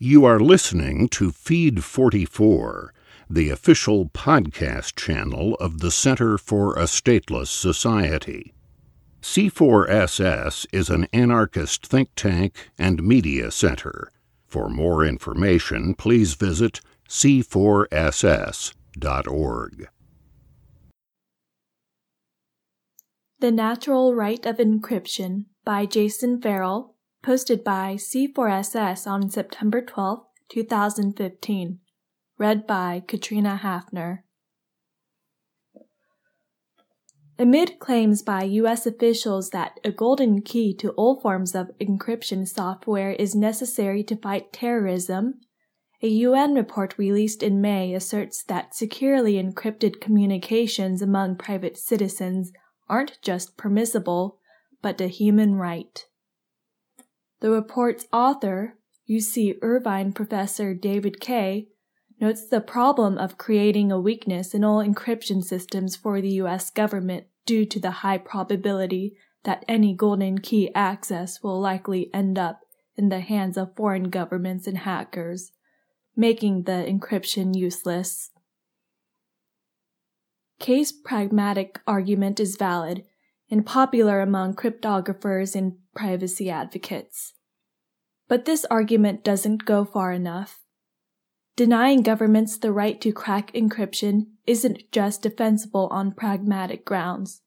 You are listening to Feed 44, the official podcast channel of the Center for a Stateless Society. C4SS is an anarchist think tank and media center. For more information, please visit c4ss.org. The Natural Right of Encryption by Jason Farrell, posted by C4SS on September 12, 2015. Read by Katrina Haffner. Amid claims by U.S. officials that a golden key to all forms of encryption software is necessary to fight terrorism, a UN report released in May asserts that securely encrypted communications among private citizens aren't just permissible, but a human right. The report's author, UC Irvine professor David Kaye, notes the problem of creating a weakness in all encryption systems for the US government due to the high probability that any golden key access will likely end up in the hands of foreign governments and hackers, making the encryption useless. Kaye's pragmatic argument is valid and popular among cryptographers and privacy advocates. But this argument doesn't go far enough. Denying governments the right to crack encryption isn't just defensible on pragmatic grounds.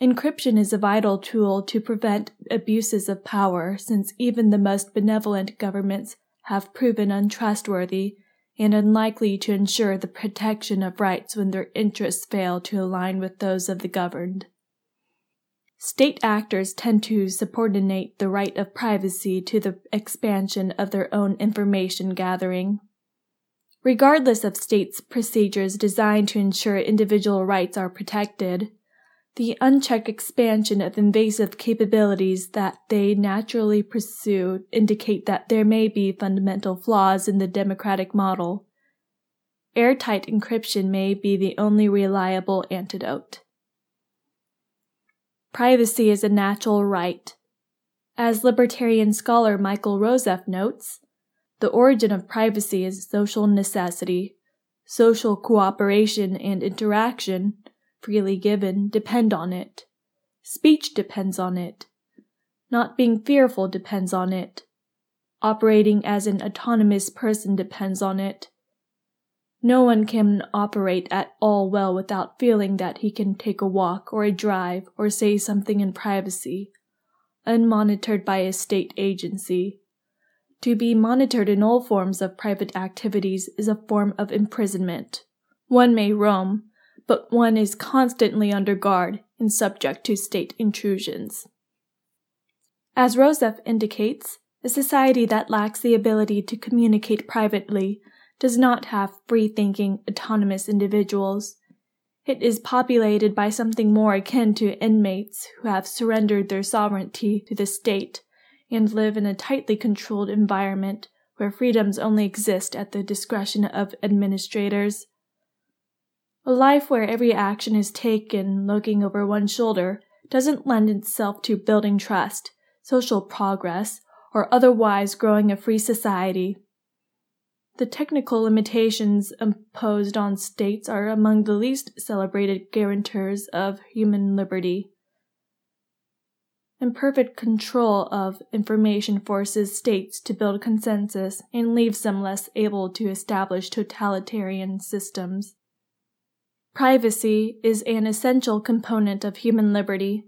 Encryption is a vital tool to prevent abuses of power since even the most benevolent governments have proven untrustworthy and unlikely to ensure the protection of rights when their interests fail to align with those of the governed. State actors tend to subordinate the right of privacy to the expansion of their own information gathering. Regardless of states' procedures designed to ensure individual rights are protected, the unchecked expansion of invasive capabilities that they naturally pursue indicate that there may be fundamental flaws in the democratic model. Airtight encryption may be the only reliable antidote. Privacy is a natural right. As libertarian scholar Michael Rozeff notes, the origin of privacy is social necessity. Social cooperation and interaction freely given depend on it. Speech depends on it. Not being fearful depends on it. Operating as an autonomous person depends on it. No one can operate at all well without feeling that he can take a walk or a drive or say something in privacy, unmonitored by a state agency. To be monitored in all forms of private activities is a form of imprisonment. One may roam, but one is constantly under guard and subject to state intrusions. As Rozeff indicates, a society that lacks the ability to communicate privately does not have free thinking, autonomous individuals. It is populated by something more akin to inmates who have surrendered their sovereignty to the state and live in a tightly controlled environment where freedoms only exist at the discretion of administrators. A life where every action is taken looking over one shoulder doesn't lend itself to building trust, social progress, or otherwise growing a free society. The technical limitations imposed on states are among the least celebrated guarantors of human liberty. Imperfect control of information forces states to build consensus and leaves them less able to establish totalitarian systems. Privacy is an essential component of human liberty,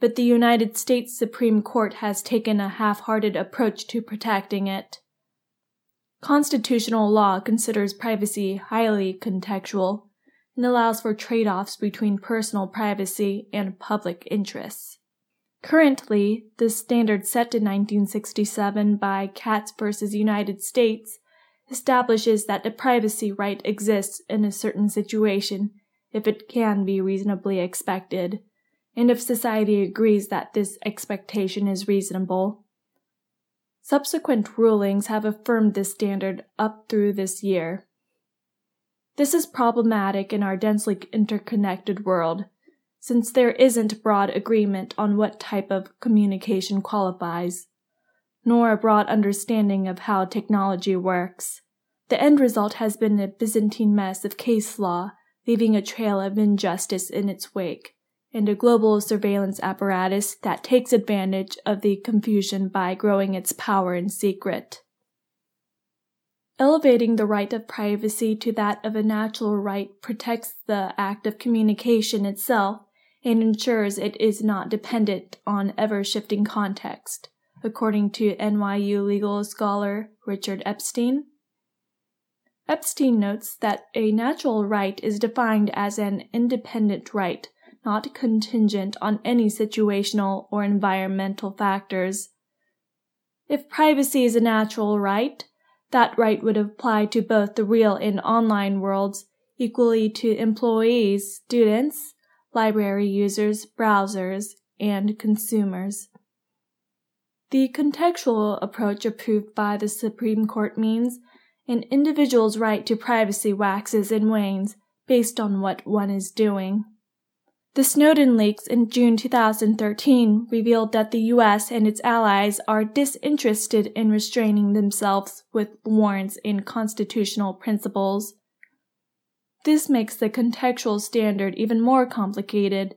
but the United States Supreme Court has taken a half hearted approach to protecting it. Constitutional law considers privacy highly contextual and allows for trade offs between personal privacy and public interests. Currently, the standard set in 1967 by Katz v. United States establishes that a privacy right exists in a certain situation if it can be reasonably expected, and if society agrees that this expectation is reasonable. Subsequent rulings have affirmed this standard up through this year. This is problematic in our densely interconnected world, since there isn't broad agreement on what type of communication qualifies. nor a broad understanding of how technology works. The end result has been a Byzantine mess of case law, leaving a trail of injustice in its wake, and a global surveillance apparatus that takes advantage of the confusion by growing its power in secret. Elevating the right of privacy to that of a natural right protects the act of communication itself and ensures it is not dependent on ever shifting context, according to NYU legal scholar Richard Epstein. Epstein notes that a natural right is defined as an independent right, not contingent on any situational or environmental factors. If privacy is a natural right, that right would apply to both the real and online worlds, equally to employees, students, library users, browsers, and consumers. The contextual approach approved by the Supreme Court means an individual's right to privacy waxes and wanes based on what one is doing. The Snowden leaks in June 2013 revealed that the US and its allies are disinterested in restraining themselves with warrants and constitutional principles. This makes the contextual standard even more complicated,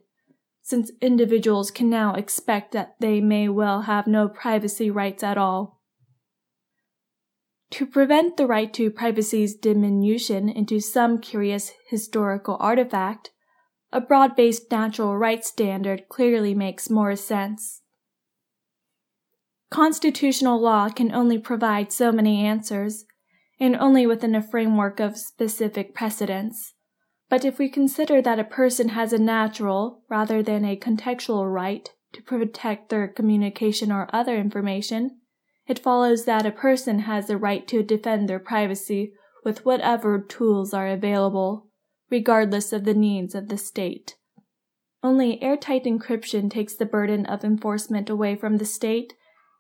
since individuals can now expect that they may well have no privacy rights at all. To prevent the right to privacy's diminution into some curious historical artifact, a broad based natural rights standard clearly makes more sense. Constitutional law can only provide so many answers, and only within a framework of specific precedents. But if we consider that a person has a natural, rather than a contextual right, to protect their communication or other information, it follows that a person has the right to defend their privacy with whatever tools are available, regardless of the needs of the state. Only airtight encryption takes the burden of enforcement away from the state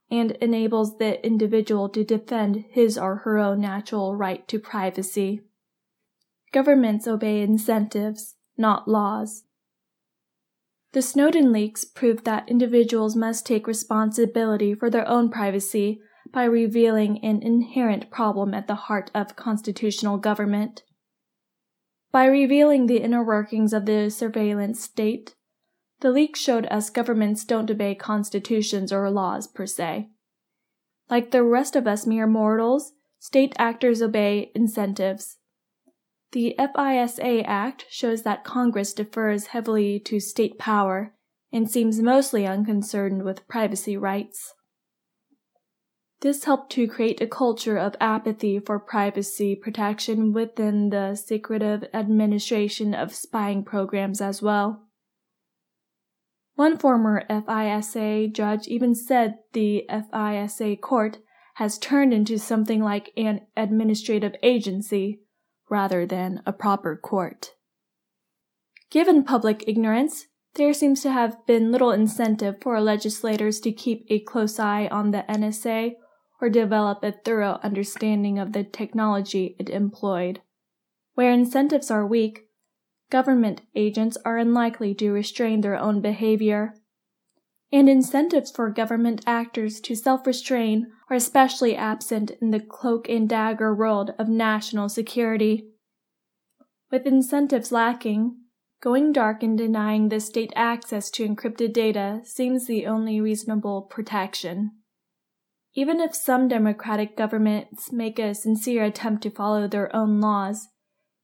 and enables the individual to defend his or her own natural right to privacy. Governments obey incentives, not laws. The Snowden leaks proved that individuals must take responsibility for their own privacy by revealing an inherent problem at the heart of constitutional government. By revealing the inner workings of the surveillance state, the leak showed us governments don't obey constitutions or laws per se. Like the rest of us mere mortals, state actors obey incentives. The FISA Act shows that Congress defers heavily to state power and seems mostly unconcerned with privacy rights. This helped to create a culture of apathy for privacy protection within the secretive administration of spying programs as well. One former FISA judge even said the FISA court has turned into something like an administrative agency rather than a proper court. Given public ignorance, there seems to have been little incentive for legislators to keep a close eye on the NSA or develop a thorough understanding of the technology it employed. Where incentives are weak, government agents are unlikely to restrain their own behavior. And incentives for government actors to self restrain are especially absent in the cloak and dagger world of national security. With incentives lacking, going dark and denying the state access to encrypted data seems the only reasonable protection. Even if some democratic governments make a sincere attempt to follow their own laws,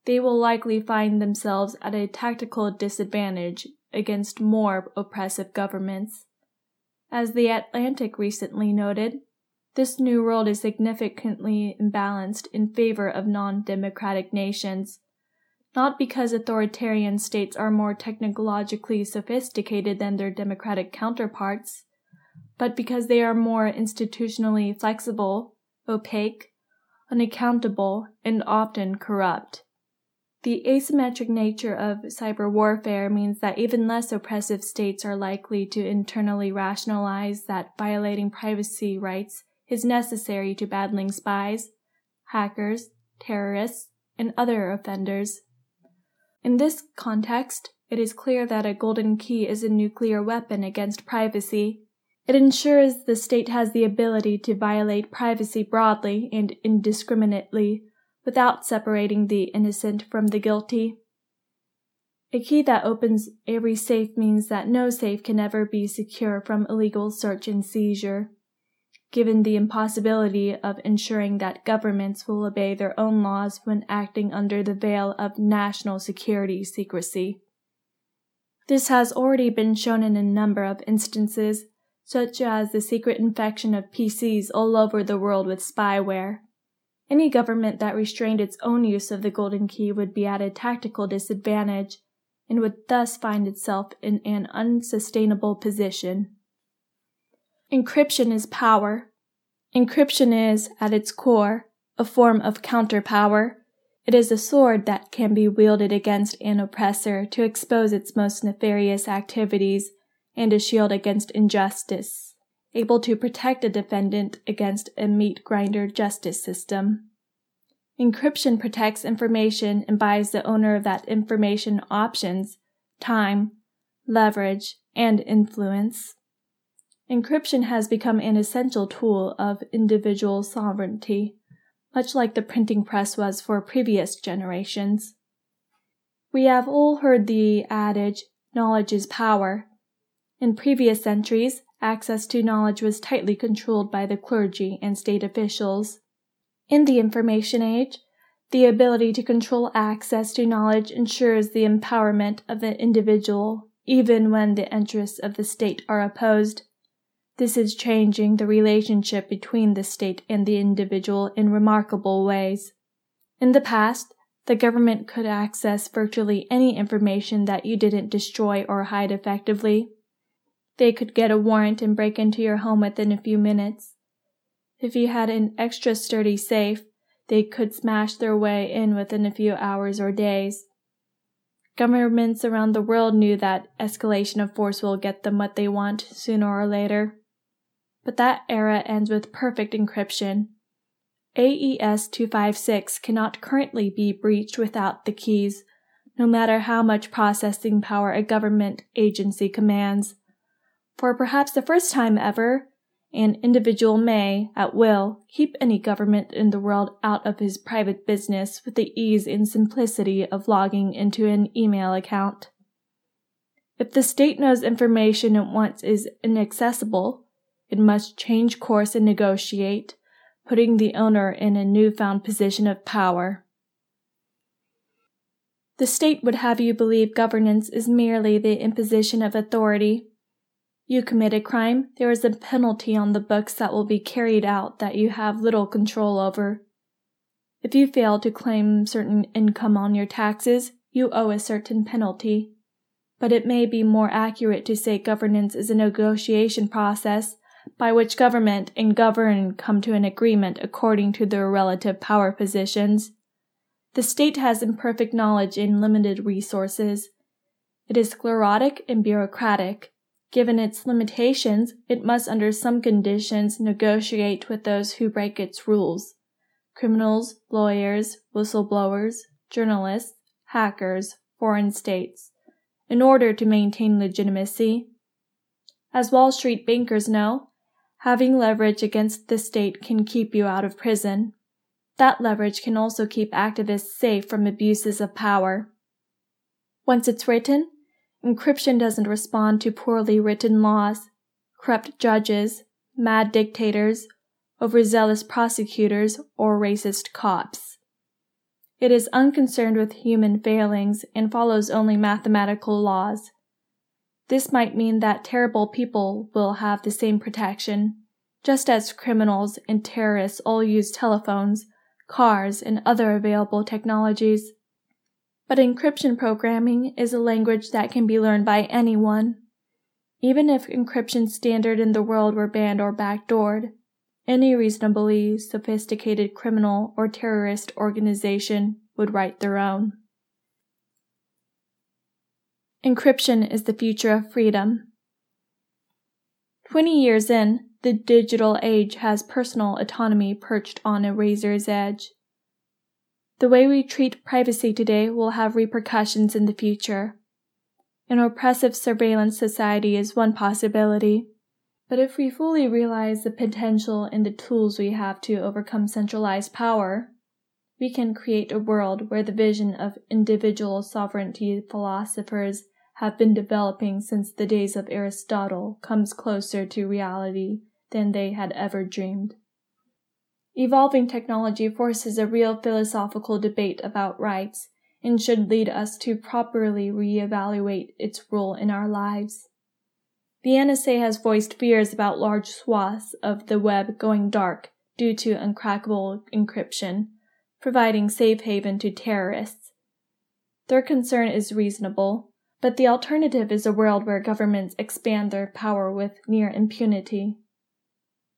they will likely find themselves at a tactical disadvantage against more oppressive governments. As The Atlantic recently noted, this new world is significantly imbalanced in favor of non democratic nations, not because authoritarian states are more technologically sophisticated than their democratic counterparts, but because they are more institutionally flexible, opaque, unaccountable, and often corrupt. The asymmetric nature of cyber warfare means that even less oppressive states are likely to internally rationalize that violating privacy rights is necessary to battling spies, hackers, terrorists, and other offenders. In this context, it is clear that a golden key is a nuclear weapon against privacy, It ensures the state has the ability to violate privacy broadly and indiscriminately without separating the innocent from the guilty. A key that opens every safe means that no safe can ever be secure from illegal search and seizure, given the impossibility of ensuring that governments will obey their own laws when acting under the veil of national security secrecy. This has already been shown in a number of instances, such as the secret infection of PCs all over the world with spyware. Any government that restrained its own use of the golden key would be at a tactical disadvantage and would thus find itself in an unsustainable position. Encryption is power. Encryption is, at its core, a form of counterpower it is a sword that can be wielded against an oppressor to expose its most nefarious activities and a shield against injustice, able to protect a defendant against a meat grinder justice system. Encryption protects information and buys the owner of that information options, time, leverage, and influence. Encryption has become an essential tool of individual sovereignty much like the printing press was for previous generations. We have all heard the adage, knowledge is power. In previous centuries, access to knowledge was tightly controlled by the clergy and state officials. In the information age, the ability to control access to knowledge ensures the empowerment of the individual, even when the interests of the state are opposed. This is changing the relationship between the state and the individual in remarkable ways. In the past, the government could access virtually any information that you didn't destroy or hide effectively. They could get a warrant and break into your home within a few minutes. If you had an extra sturdy safe, they could smash their way in within a few hours or days. Governments around the world knew that escalation of force will get them what they want sooner or later but that era ends with perfect encryption. AES 256 cannot currently be breached without the keys, no matter how much processing power a government agency commands. For perhaps the first time ever, an individual may, at will, keep any government in the world out of his private business with the ease and simplicity of logging into an email account. If the state knows information it wants is inaccessible, it must change course and negotiate, putting the owner in a newfound position of power. The state would have you believe governance is merely the imposition of authority. You commit a crime, there is a penalty on the books that will be carried out that you have little control over. If you fail to claim certain income on your taxes, you owe a certain penalty. But it may be more accurate to say governance is a negotiation process by which government and governed come to an agreement according to their relative power positions. The state has imperfect knowledge and limited resources. It is sclerotic and bureaucratic. Given its limitations, it must under some conditions negotiate with those who break its rules criminals, lawyers, whistleblowers, journalists, hackers, foreign states, in order to maintain legitimacy. As Wall Street bankers know, Having leverage against the state can keep you out of prison. That leverage can also keep activists safe from abuses of power. Once it's written, encryption doesn't respond to poorly written laws, corrupt judges, mad dictators, overzealous prosecutors, or racist cops. It is unconcerned with human failings and follows only mathematical laws. This might mean that terrible people will have the same protection, just as criminals and terrorists all use telephones, cars, and other available technologies. But encryption programming is a language that can be learned by anyone. Even if encryption standard in the world were banned or backdoored, any reasonably sophisticated criminal or terrorist organization would write their own. Encryption is the future of freedom. 20 years in, the digital age has personal autonomy perched on a razor's edge. The way we treat privacy today will have repercussions in the future. An oppressive surveillance society is one possibility, But if we fully realize the potential and the tools we have to overcome centralized power, we can create a world where the vision of individual sovereignty philosophers have been developing since the days of Aristotle comes closer to reality than they had ever dreamed. Evolving technology forces a real philosophical debate about rights and should lead us to properly reevaluate its role in our lives. The NSA has voiced fears about large swaths of the web going dark due to uncrackable encryption, providing safe haven to terrorists. Their concern is reasonable, but the alternative is a world where governments expand their power with near impunity.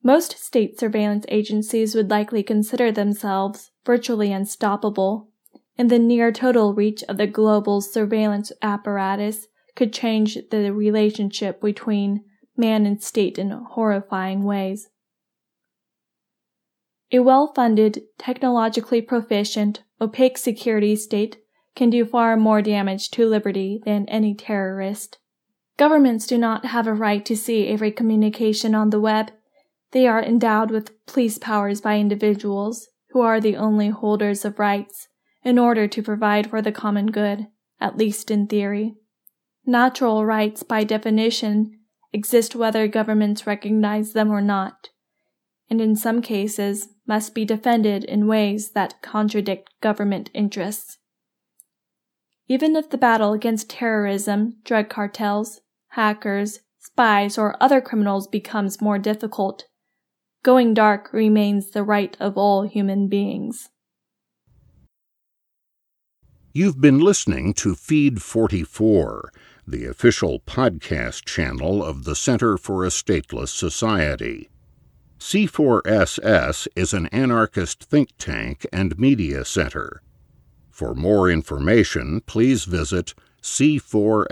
Most state surveillance agencies would likely consider themselves virtually unstoppable, and the near total reach of the global surveillance apparatus could change the relationship between man and state in horrifying ways. A well funded, technologically proficient, opaque security state can do far more damage to liberty than any terrorist. Governments do not have a right to see every communication on the web. They are endowed with police powers by individuals, who are the only holders of rights, in order to provide for the common good, at least in theory. Natural rights, by definition, exist whether governments recognize them or not, and in some cases must be defended in ways that contradict government interests. Even if the battle against terrorism, drug cartels, hackers, spies, or other criminals becomes more difficult, going dark remains the right of all human beings. You've been listening to Feed 44 the official podcast channel of the Center for a Stateless Society. C4SS is an anarchist think tank and media center. For more information, please visit c4ss.org.